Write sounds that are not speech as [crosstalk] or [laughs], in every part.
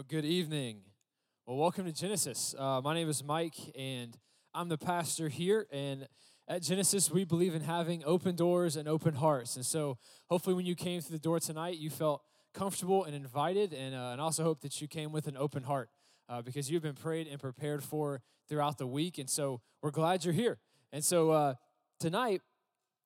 Well, good evening. Well, welcome to Genesis. Uh, my name is Mike, and I'm the pastor here. And at Genesis, we believe in having open doors and open hearts. And so, hopefully, when you came through the door tonight, you felt comfortable and invited. And, uh, and also hope that you came with an open heart uh, because you've been prayed and prepared for throughout the week. And so, we're glad you're here. And so, uh, tonight,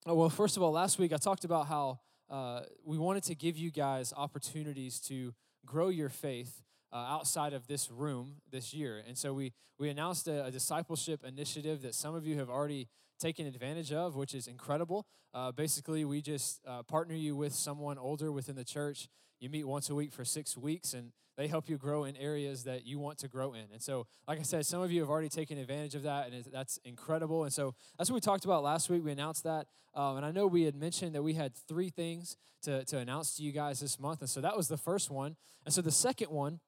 oh, well, first of all, last week I talked about how uh, we wanted to give you guys opportunities to grow your faith uh, outside of this room this year. And so we, we announced a, a, discipleship initiative that some of you have already taken advantage of, which is incredible. Uh, basically, we just uh, partner you with someone older within the church. You meet once a week for six weeks, and they help you grow in areas that you want to grow in. And so, like I said, some of you have already taken advantage of that, and that's incredible. And so, that's what we talked about last week. We announced that. Um, and I know we had mentioned that we had three things to, to announce to you guys this month. And so, that was the first one. And so, the second one,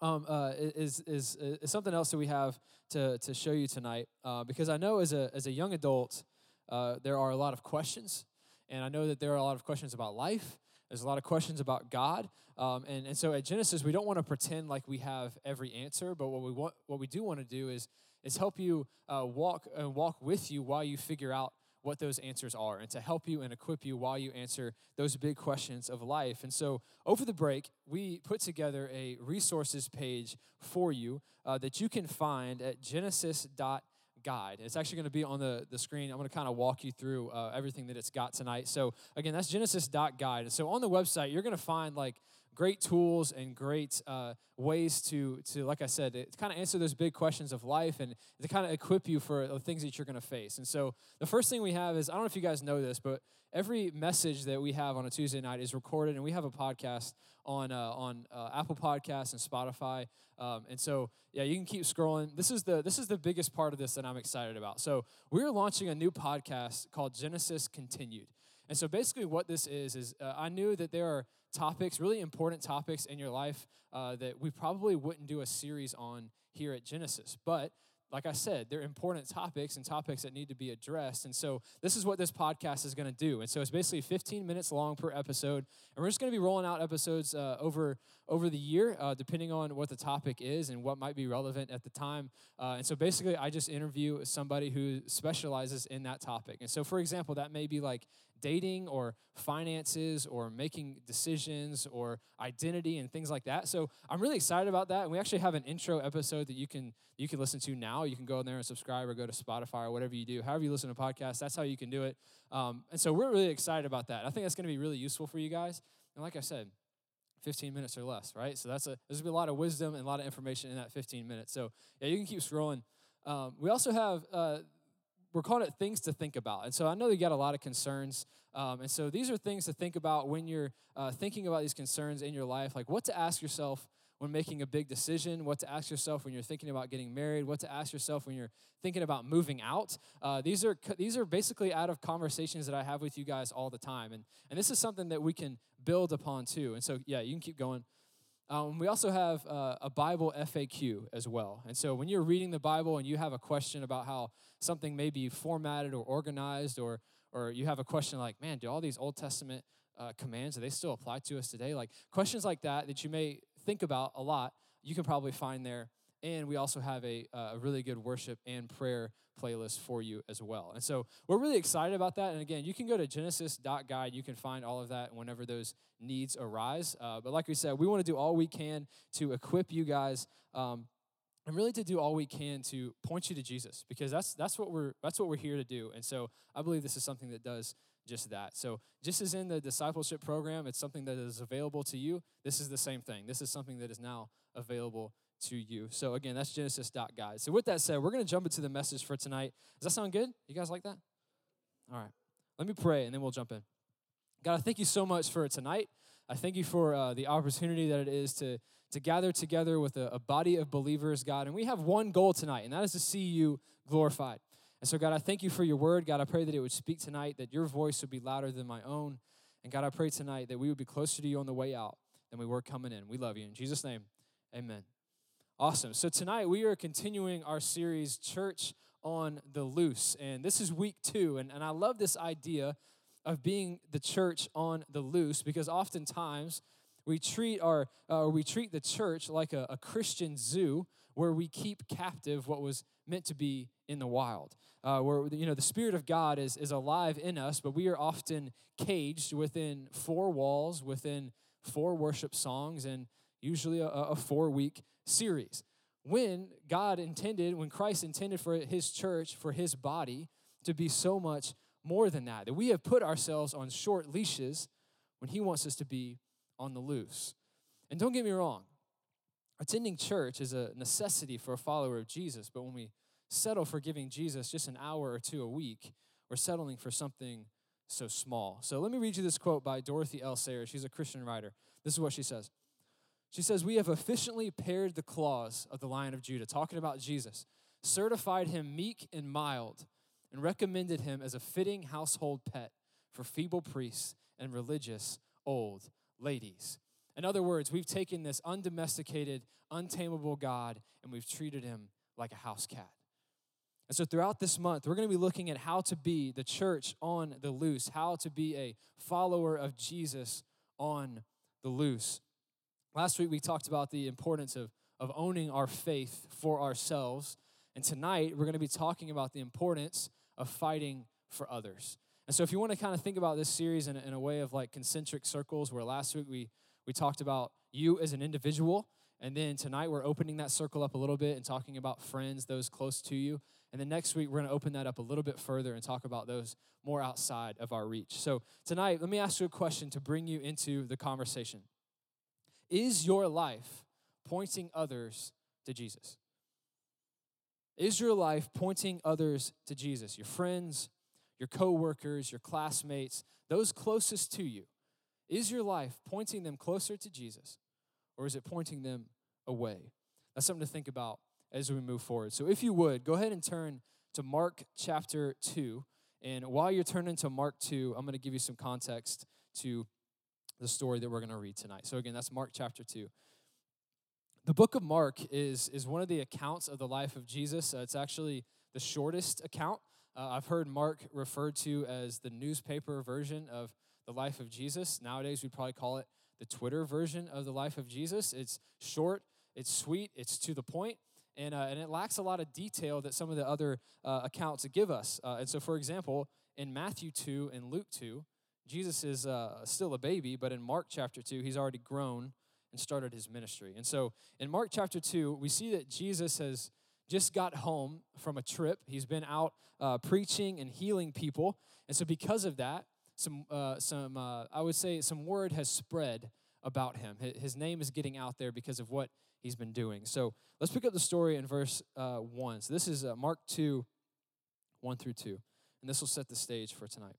um, uh, is, is, is something else that we have to, to show you tonight. Uh, because I know as a, as a young adult, uh, there are a lot of questions. And I know that there are a lot of questions about life. There's a lot of questions about God. Um, and, and so at Genesis, we don't want to pretend like we have every answer, but what we, want, what we do want to do is, is help you uh, walk and uh, walk with you while you figure out what those answers are and to help you and equip you while you answer those big questions of life. And so, over the break, we put together a resources page for you uh, that you can find at genesis.com guide. It's actually going to be on the, the screen. I'm going to kind of walk you through uh, everything that it's got tonight. So, again, that's genesis.guide. And so on the website, you're going to find like great tools and great uh, ways to, to, like I said, to kind of answer those big questions of life and to kind of equip you for the things that you're going to face. And so the first thing we have is I don't know if you guys know this, but every message that we have on a Tuesday night is recorded, and we have a podcast on uh, on uh, Apple Podcasts and Spotify. Um, and so, yeah, you can keep scrolling. This is the this is the biggest part of this that I'm excited about. So we're launching a new podcast called Genesis Continued. And so basically, what this is, is uh, I knew that there are topics, really important topics in your life uh, that we probably wouldn't do a series on here at Genesis. But like I said, they're important topics and topics that need to be addressed. And so this is what this podcast is going to do. And so it's basically 15 minutes long per episode. And we're just going to be rolling out episodes uh, over, over the year, uh, depending on what the topic is and what might be relevant at the time. Uh, and so basically, I just interview somebody who specializes in that topic. And so, for example, that may be like dating or finances or making decisions or identity and things like that. So I'm really excited about that. And we actually have an intro episode that you can you can listen to now. You can go in there and subscribe or go to Spotify or whatever you do. However you listen to podcasts, that's how you can do it. Um, and so we're really excited about that. I think that's going to be really useful for you guys. And like I said, 15 minutes or less, right? So that's a there's gonna be a lot of wisdom and a lot of information in that 15 minutes. So yeah, you can keep scrolling. Um, we also have uh, we're calling it things to think about. And so I know you got a lot of concerns. Um, and so these are things to think about when you're uh, thinking about these concerns in your life, like what to ask yourself when making a big decision, what to ask yourself when you're thinking about getting married, what to ask yourself when you're thinking about moving out. Uh, these are these are basically out of conversations that I have with you guys all the time, and and this is something that we can build upon too. And so yeah, you can keep going. Um, we also have uh, a Bible FAQ as well. And so when you're reading the Bible and you have a question about how something may be formatted or organized, or, or you have a question like, man, do all these Old Testament uh, commands, do they still apply to us today? Like questions like that that you may think about a lot, you can probably find there and we also have a, a really good worship and prayer playlist for you as well. And so we're really excited about that. And again, you can go to genesis.guide. You can find all of that whenever those needs arise. Uh, but like we said, we want to do all we can to equip you guys. Um, and really to do all we can to point you to Jesus because that's that's what we're that's what we're here to do. And so I believe this is something that does just that. So, just as in the discipleship program, it's something that is available to you. This is the same thing. This is something that is now available to you. So again, that's Genesis.guide. So with that said, we're going to jump into the message for tonight. Does that sound good? You guys like that? All right. Let me pray and then we'll jump in. God, I thank you so much for tonight. I thank you for uh, the opportunity that it is to, to gather together with a, a body of believers, God. And we have one goal tonight, and that is to see you glorified. And so, God, I thank you for your word. God, I pray that it would speak tonight, that your voice would be louder than my own. And God, I pray tonight that we would be closer to you on the way out than we were coming in. We love you. In Jesus' name, amen. Awesome. So tonight we are continuing our series, Church on the Loose. And this is week two. And, and I love this idea of being the church on the loose because oftentimes we treat our uh, we treat the church like a, a Christian zoo where we keep captive what was meant to be in the wild. Uh, where you know the Spirit of God is is alive in us, but we are often caged within four walls, within four worship songs, and usually a, a four week series. When God intended, when Christ intended for His church, for His body to be so much more than that, that we have put ourselves on short leashes when He wants us to be on the loose. And don't get me wrong, attending church is a necessity for a follower of Jesus, but when we settle for giving Jesus just an hour or two a week, we're settling for something so small. So let me read you this quote by Dorothy L. Sayers. She's a Christian writer. This is what she says. She says, We have efficiently pared the claws of the Lion of Judah, talking about Jesus, certified him meek and mild, and recommended him as a fitting household pet for feeble priests and religious old ladies. In other words, we've taken this undomesticated, untamable God and we've treated him like a house cat. And so, throughout this month, we're going to be looking at how to be the church on the loose, how to be a follower of Jesus on the loose. Last week, we talked about the importance of, of owning our faith for ourselves. And tonight, we're going to be talking about the importance of fighting for others. And so, if you want to kind of think about this series in in a way of like concentric circles, where last week we, we talked about you as an individual, and then tonight we're opening that circle up a little bit and talking about friends, those close to you. And then next week we're going to open that up a little bit further and talk about those more outside of our reach. So tonight, let me ask you a question to bring you into the conversation Is your life pointing others to Jesus? Is your life pointing others to Jesus? Your friends, your coworkers, your classmates, those closest to you? Is your life pointing them closer to Jesus or is it pointing them away? That's something to think about as we move forward. So if you would, go ahead and turn to Mark chapter 2. And while you're turning to Mark 2, I'm going to give you some context to the story that we're going to read tonight. So again, that's Mark chapter 2. The book of Mark is, is one of the accounts of the life of Jesus. Uh, it's actually the shortest account uh, I've heard Mark referred to as the newspaper version of the life of Jesus. Nowadays, we'd probably call it the Twitter version of the life of Jesus. It's short, it's sweet, it's to the point, and, uh, and it lacks a lot of detail that some of the other uh, accounts give us. Uh, and so, for example, in Matthew 2 and Luke 2, Jesus is uh, still a baby, but in Mark chapter 2, he's already grown and started his ministry. And so, in Mark chapter 2, we see that Jesus has just got home from a trip. He's been out uh, preaching and healing people. And so, because of that, some, uh, some uh, I would say, some word has spread about him. His name is getting out there because of what he's been doing. So, let's pick up the story in verse uh, 1. So, this is uh, Mark 2, 1 through 2. And this will set the stage for tonight.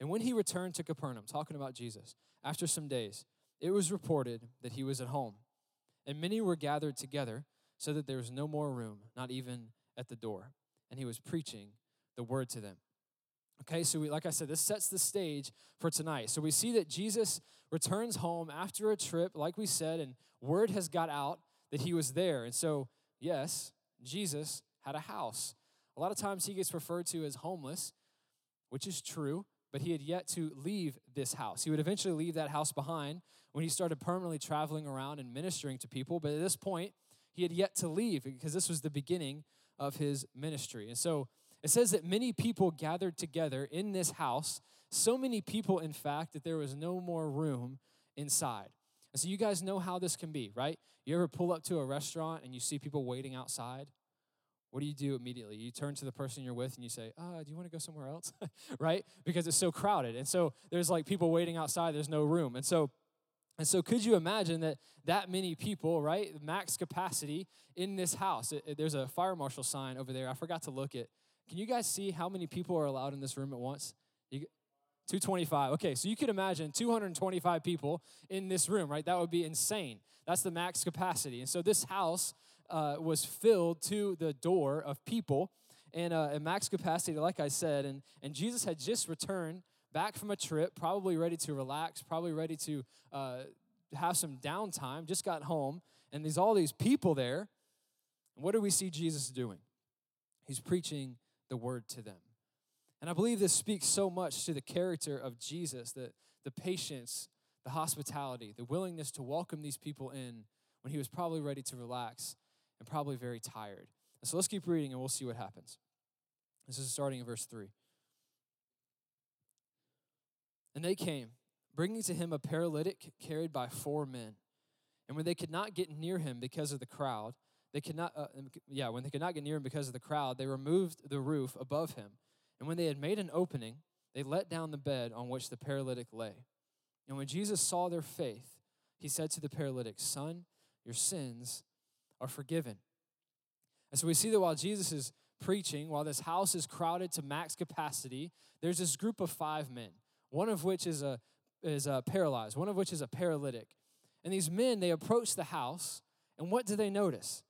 And when he returned to Capernaum, talking about Jesus, after some days, it was reported that he was at home. And many were gathered together so that there was no more room, not even at the door. And he was preaching the word to them. Okay, so we, like I said, this sets the stage for tonight. So we see that Jesus returns home after a trip, like we said, and word has got out that he was there. And so, yes, Jesus had a house. A lot of times he gets referred to as homeless, which is true, but he had yet to leave this house. He would eventually leave that house behind when he started permanently traveling around and ministering to people. But at this point, he had yet to leave because this was the beginning of his ministry. And so it says that many people gathered together in this house, so many people, in fact, that there was no more room inside. And so you guys know how this can be, right? You ever pull up to a restaurant and you see people waiting outside? What do you do immediately? You turn to the person you're with and you say, uh, do you want to go somewhere else? [laughs] right? Because it's so crowded. And so there's like people waiting outside, there's no room. And so and so, could you imagine that that many people, right, max capacity in this house? It, it, there's a fire marshal sign over there. I forgot to look at. Can you guys see how many people are allowed in this room at once? You, 225. Okay, so you could imagine 225 people in this room, right? That would be insane. That's the max capacity. And so this house uh, was filled to the door of people and uh, at max capacity, like I said. And, and Jesus had just returned back from a trip, probably ready to relax, probably ready to uh, have some downtime, just got home, and there's all these people there. what do we see Jesus doing? He's preaching the word to them. And I believe this speaks so much to the character of Jesus, that the patience, the hospitality, the willingness to welcome these people in when he was probably ready to relax and probably very tired. And so let's keep reading and we'll see what happens. This is starting in verse 3. And they came, bringing to him a paralytic carried by four men. And when they could not get near him because of the crowd, they could not, uh, yeah, when they could not get near him because of the crowd, they removed the roof above him. And when they had made an opening, they let down the bed on which the paralytic lay. And when Jesus saw their faith, he said to the paralytic, Son, your sins are forgiven. And so we see that while Jesus is preaching, while this house is crowded to max capacity, there's this group of five men, one of which is a is a paralyzed, one of which is a paralytic. And these men, they approach the house, and what do they notice?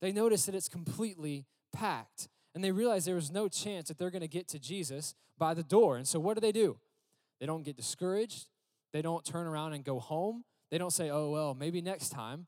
They notice that it's completely packed. And they realize there was no chance that they're going to get to Jesus by the door. And so what do they do? They don't get discouraged. They don't turn around and go home. They don't say, oh, well, maybe next time.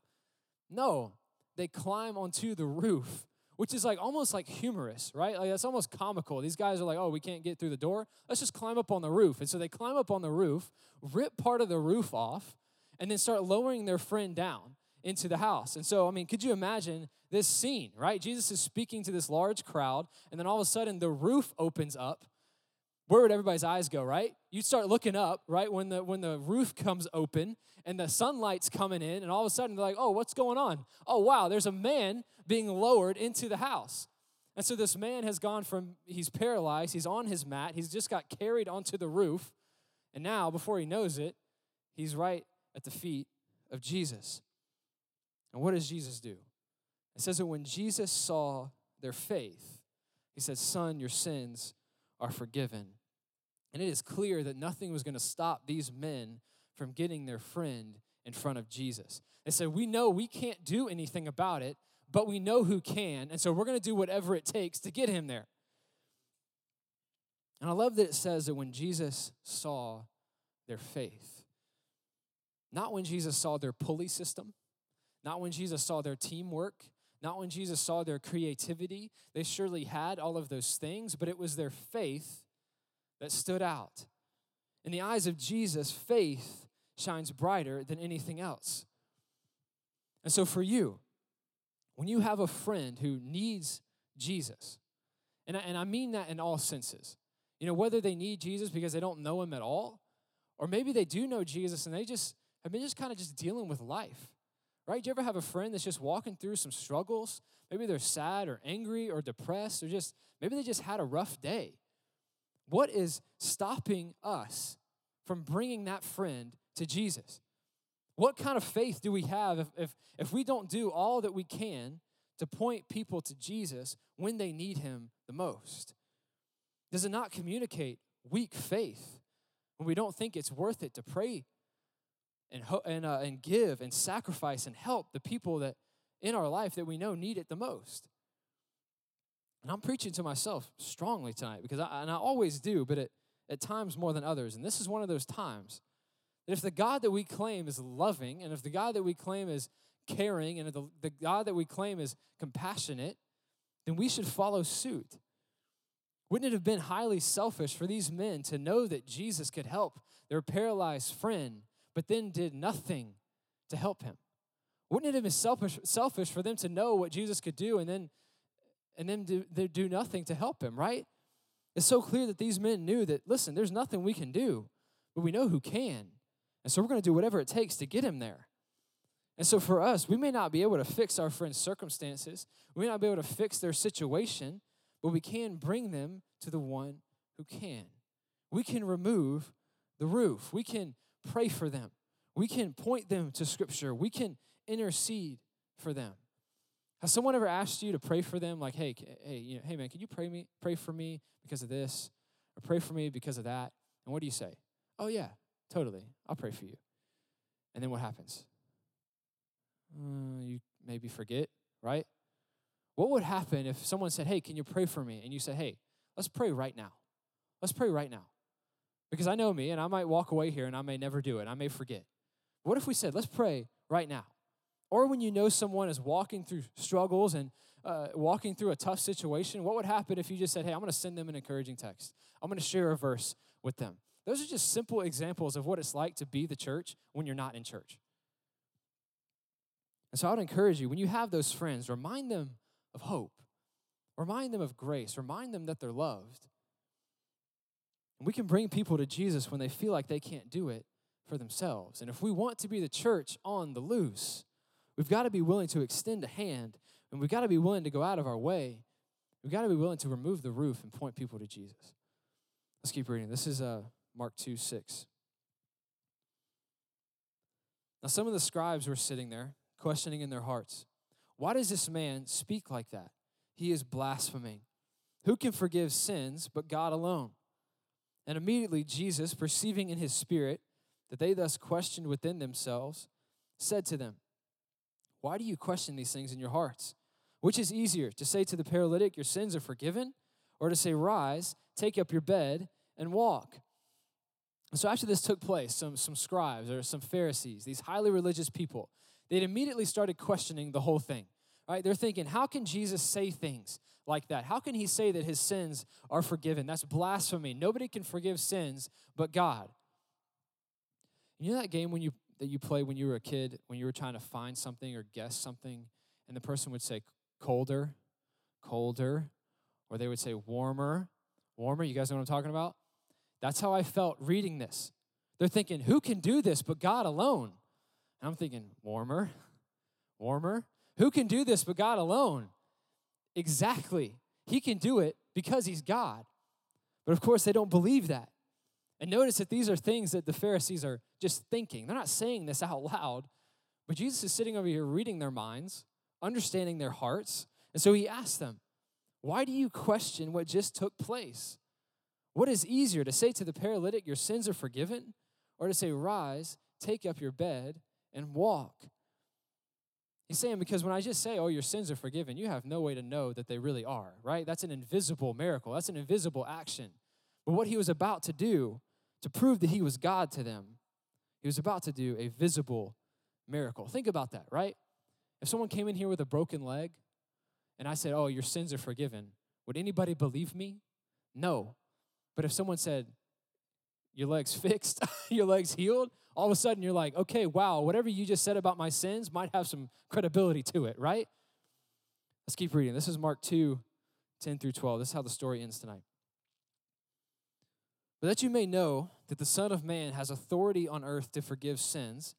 No, they climb onto the roof, which is like almost like humorous, right? Like that's almost comical. These guys are like, oh, we can't get through the door. Let's just climb up on the roof. And so they climb up on the roof, rip part of the roof off, and then start lowering their friend down into the house. And so, I mean, could you imagine this scene, right? Jesus is speaking to this large crowd, and then all of a sudden the roof opens up. Where would everybody's eyes go, right? You start looking up, right, when the when the roof comes open and the sunlight's coming in, and all of a sudden they're like, oh, what's going on? Oh, wow, there's a man being lowered into the house. And so this man has gone from he's paralyzed, he's on his mat, he's just got carried onto the roof, and now, before he knows it, he's right at the feet of Jesus. And what does Jesus do? It says that when Jesus saw their faith, he said, Son, your sins are forgiven. And it is clear that nothing was going to stop these men from getting their friend in front of Jesus. They said, We know we can't do anything about it, but we know who can. And so we're going to do whatever it takes to get him there. And I love that it says that when Jesus saw their faith, not when Jesus saw their pulley system, not when Jesus saw their teamwork, not when Jesus saw their creativity. They surely had all of those things, but it was their faith that stood out. In the eyes of Jesus, faith shines brighter than anything else. And so, for you, when you have a friend who needs Jesus, and I, and I mean that in all senses, you know, whether they need Jesus because they don't know him at all, or maybe they do know Jesus and they just have been just kind of just dealing with life right? Do you ever have a friend that's just walking through some struggles? Maybe they're sad or angry or depressed or just, maybe they just had a rough day. What is stopping us from bringing that friend to Jesus? What kind of faith do we have if, if, if we don't do all that we can to point people to Jesus when they need him the most? Does it not communicate weak faith when we don't think it's worth it to pray and, ho- and, uh, and give and sacrifice and help the people that in our life that we know need it the most. And I'm preaching to myself strongly tonight because I, and I always do, but at, at times more than others. And this is one of those times that if the God that we claim is loving, and if the God that we claim is caring, and the, the God that we claim is compassionate, then we should follow suit. Wouldn't it have been highly selfish for these men to know that Jesus could help their paralyzed friend but then did nothing to help him? Wouldn't it have been selfish, selfish for them to know what Jesus could do and then and then do, they do nothing to help him, right? It's so clear that these men knew that, listen, there's nothing we can do, but we know who can. And so we're going to do whatever it takes to get him there. And so for us, we may not be able to fix our friends' circumstances, we may not be able to fix their situation, but we can bring them to the one who can. We can remove the roof, we can pray for them. We can point them to Scripture. We can intercede for them. Has someone ever asked you to pray for them? Like, hey, hey, you know, hey, man, can you pray me, pray for me because of this, or pray for me because of that? And what do you say? Oh yeah, totally. I'll pray for you. And then what happens? Uh, you maybe forget, right? What would happen if someone said, "Hey, can you pray for me?" And you say, "Hey, let's pray right now. Let's pray right now." Because I know me, and I might walk away here and I may never do it. I may forget. What if we said, let's pray right now? Or when you know someone is walking through struggles and uh, walking through a tough situation, what would happen if you just said, hey, I'm going to send them an encouraging text? I'm going to share a verse with them. Those are just simple examples of what it's like to be the church when you're not in church. And so I would encourage you when you have those friends, remind them of hope, remind them of grace, remind them that they're loved. And we can bring people to Jesus when they feel like they can't do it for themselves. And if we want to be the church on the loose, we've got to be willing to extend a hand and we've got to be willing to go out of our way. We've got to be willing to remove the roof and point people to Jesus. Let's keep reading. This is uh, Mark 2 6. Now, some of the scribes were sitting there, questioning in their hearts, Why does this man speak like that? He is blaspheming. Who can forgive sins but God alone? And immediately Jesus, perceiving in his spirit that they thus questioned within themselves, said to them, Why do you question these things in your hearts? Which is easier, to say to the paralytic, Your sins are forgiven, or to say, Rise, take up your bed, and walk? so after this took place, some, some scribes or some Pharisees, these highly religious people, they'd immediately started questioning the whole thing. Right? They're thinking, how can Jesus say things like that? How can he say that his sins are forgiven? That's blasphemy. Nobody can forgive sins but God. You know that game when you that you played when you were a kid, when you were trying to find something or guess something, and the person would say colder, colder, or they would say warmer, warmer. You guys know what I'm talking about? That's how I felt reading this. They're thinking, who can do this but God alone? And I'm thinking, warmer, warmer. Who can do this but God alone? Exactly. He can do it because he's God. But of course, they don't believe that. And notice that these are things that the Pharisees are just thinking. They're not saying this out loud, but Jesus is sitting over here reading their minds, understanding their hearts. And so he asks them, Why do you question what just took place? What is easier to say to the paralytic, Your sins are forgiven, or to say, Rise, take up your bed, and walk? He's saying, Because when I just say, Oh, your sins are forgiven, you have no way to know that they really are, right? That's an invisible miracle, that's an invisible action. But what he was about to do to prove that he was God to them, he was about to do a visible miracle. Think about that, right? If someone came in here with a broken leg and I said, Oh, your sins are forgiven, would anybody believe me? No. But if someone said, your leg's [laughs] fixed, your leg's healed, all of a sudden you're like, okay, wow, whatever you just said about my sins might have some credibility to it, right? Let's keep reading. This is Mark 2 10 through 12. This is how the story ends tonight. But that you may know that the Son of Man has authority on earth to forgive sins,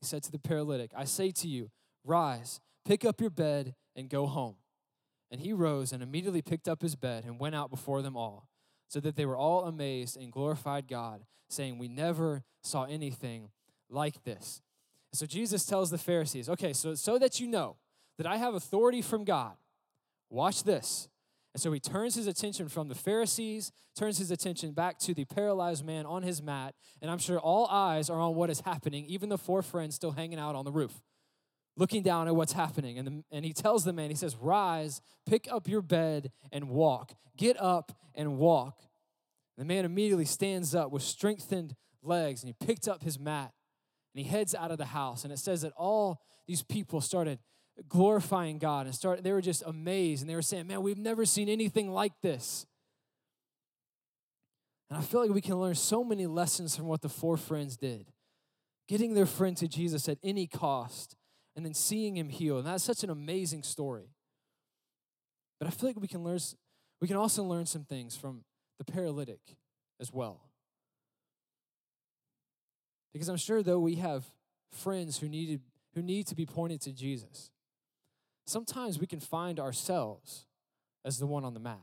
he said to the paralytic, I say to you, rise, pick up your bed, and go home. And he rose and immediately picked up his bed and went out before them all so that they were all amazed and glorified God, saying, We never saw anything like this. so Jesus tells the Pharisees, Okay, so, so that you know that I have authority from God, watch this. And so he turns his attention from the Pharisees, turns his attention back to the paralyzed man on his mat, and I'm sure all eyes are on what is happening, even the four friends still hanging out on the roof, looking down at what's happening. And, the, and he tells the man, he says, Rise, pick up your bed, and walk. Get up and walk. The man immediately stands up with strengthened legs and he picked up his mat and he heads out of the house. And it says that all these people started glorifying God and started, they were just amazed and they were saying, Man, we've never seen anything like this. And I feel like we can learn so many lessons from what the four friends did. Getting their friend to Jesus at any cost and then seeing him heal. And that's such an amazing story. But I feel like we can learn we can also learn some things from the paralytic as well. Because I'm sure though we have friends who needed who need to be pointed to Jesus. Sometimes we can find ourselves as the one on the mat.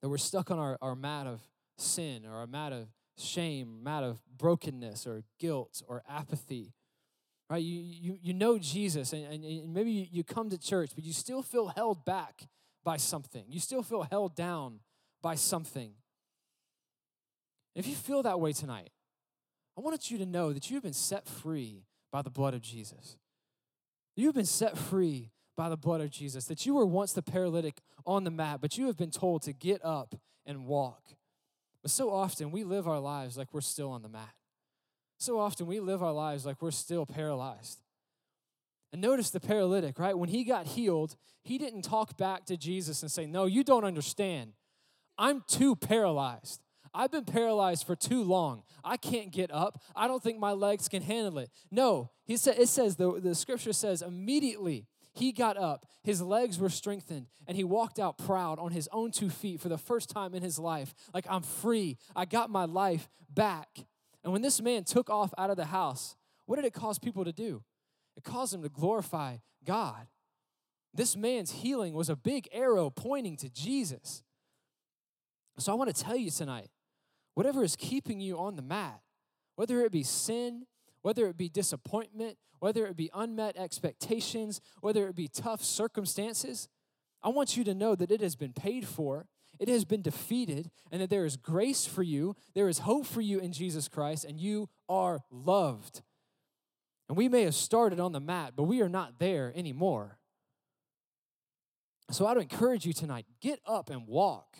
That we're stuck on our, our mat of sin or a mat of shame, mat of brokenness or guilt or apathy. Right? You, you, you know Jesus and, and, and maybe you, you come to church, but you still feel held back by something. You still feel held down by something. If you feel that way tonight, I want you to know that you have been set free by the blood of Jesus. You've been set free by the blood of Jesus. That you were once the paralytic on the mat, but you have been told to get up and walk. But so often we live our lives like we're still on the mat. So often we live our lives like we're still paralyzed. And notice the paralytic, right? When he got healed, he didn't talk back to Jesus and say, No, you don't understand. I'm too paralyzed. I've been paralyzed for too long. I can't get up. I don't think my legs can handle it. No, he said it says the, the scripture says immediately he got up, his legs were strengthened, and he walked out proud on his own two feet for the first time in his life. Like, I'm free. I got my life back. And when this man took off out of the house, what did it cause people to do? It caused them to glorify God. This man's healing was a big arrow pointing to Jesus. So I want to tell you tonight whatever is keeping you on the mat, whether it be sin, whether it be disappointment, whether it be unmet expectations, whether it be tough circumstances, I want you to know that it has been paid for, it has been defeated, and that there is grace for you, there is hope for you in Jesus Christ, and you are loved. And we may have started on the mat, but we are not there anymore. So I'd encourage you tonight get up and walk,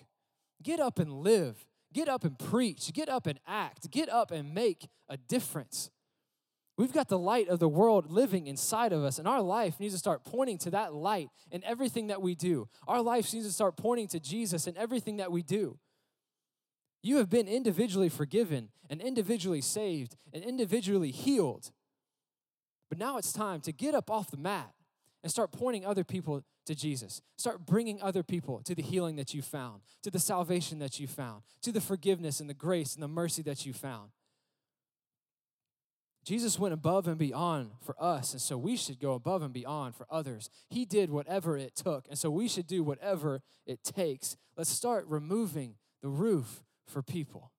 get up and live, get up and preach, get up and act, get up and make a difference. We've got the light of the world living inside of us, and our life needs to start pointing to that light in everything that we do. Our life needs to start pointing to Jesus in everything that we do. You have been individually forgiven and individually saved and individually healed. But now it's time to get up off the mat and start pointing other people to Jesus. Start bringing other people to the healing that you found, to the salvation that you found, to the forgiveness and the grace and the mercy that you found. Jesus went above and beyond for us, and so we should go above and beyond for others. He did whatever it took, and so we should do whatever it takes. Let's start removing the roof for people.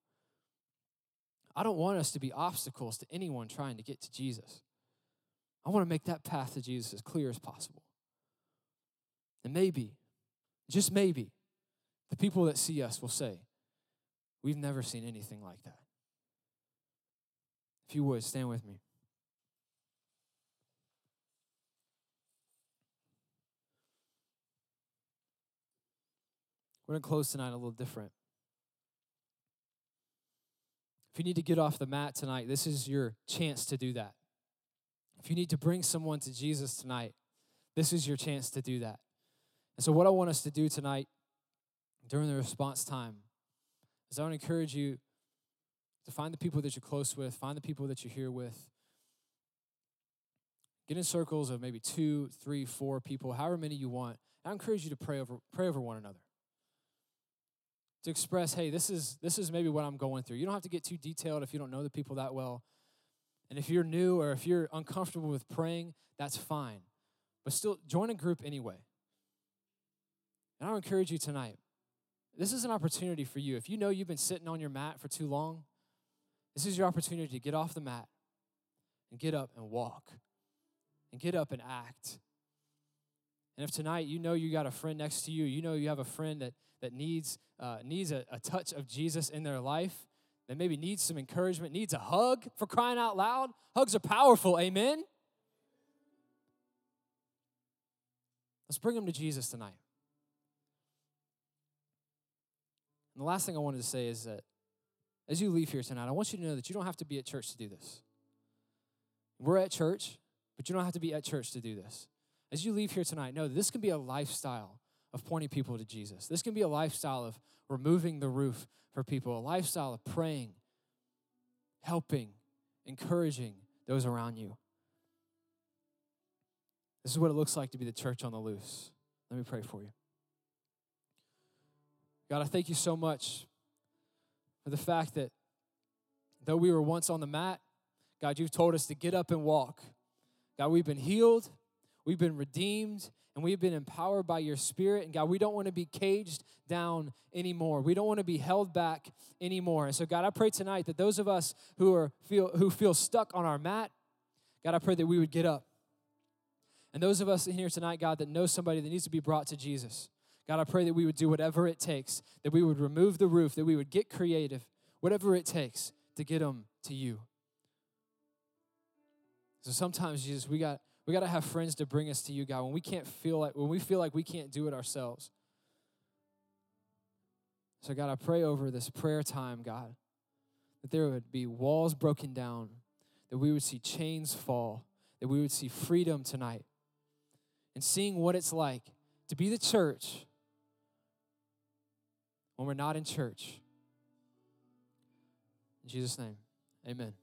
I don't want us to be obstacles to anyone trying to get to Jesus. I want to make that path to Jesus as clear as possible. And maybe, just maybe, the people that see us will say, We've never seen anything like that. If you would, stand with me. We're going to close tonight a little different. If you need to get off the mat tonight, this is your chance to do that. If you need to bring someone to Jesus tonight, this is your chance to do that. And so, what I want us to do tonight during the response time is I want to encourage you to find the people that you're close with, find the people that you're here with. Get in circles of maybe two, three, four people, however many you want. I encourage you to pray over, pray over one another. To express, hey, this is this is maybe what I'm going through. You don't have to get too detailed if you don't know the people that well. And if you're new or if you're uncomfortable with praying, that's fine. But still, join a group anyway. And I'll encourage you tonight. This is an opportunity for you. If you know you've been sitting on your mat for too long, this is your opportunity to get off the mat and get up and walk and get up and act. And if tonight you know you got a friend next to you, you know you have a friend that, that needs, uh, needs a, a touch of Jesus in their life, that maybe needs some encouragement, needs a hug for crying out loud, hugs are powerful, amen? Let's bring them to Jesus tonight. And the last thing I wanted to say is that as you leave here tonight, I want you to know that you don't have to be at church to do this. We're at church, but you don't have to be at church to do this. As you leave here tonight, know that this can be a lifestyle of pointing people to Jesus. This can be a lifestyle of removing the roof for people, a lifestyle of praying, helping, encouraging those around you. This is what it looks like to be the church on the loose. Let me pray for you. God, I thank you so much for the fact that though we were once on the mat, God, you've told us to get up and walk. God, we've been healed, we've been redeemed, and we've been empowered by your spirit. And God, we don't want to be caged down anymore. We don't want to be held back anymore. And so, God, I pray tonight that those of us who are feel who feel stuck on our mat, God, I pray that we would get up. And those of us in here tonight, God, that know somebody that needs to be brought to Jesus. God, I pray that we would do whatever it takes, that we would remove the roof, that we would get creative, whatever it takes to get them to you. So sometimes, Jesus, we got we got to have friends to bring us to you, God, when we can't feel like when we feel like we can't do it ourselves. So God, I pray over this prayer time, God, that there would be walls broken down, that we would see chains fall, that we would see freedom tonight. And seeing what it's like to be the church when we're not in church. In Jesus' name, amen.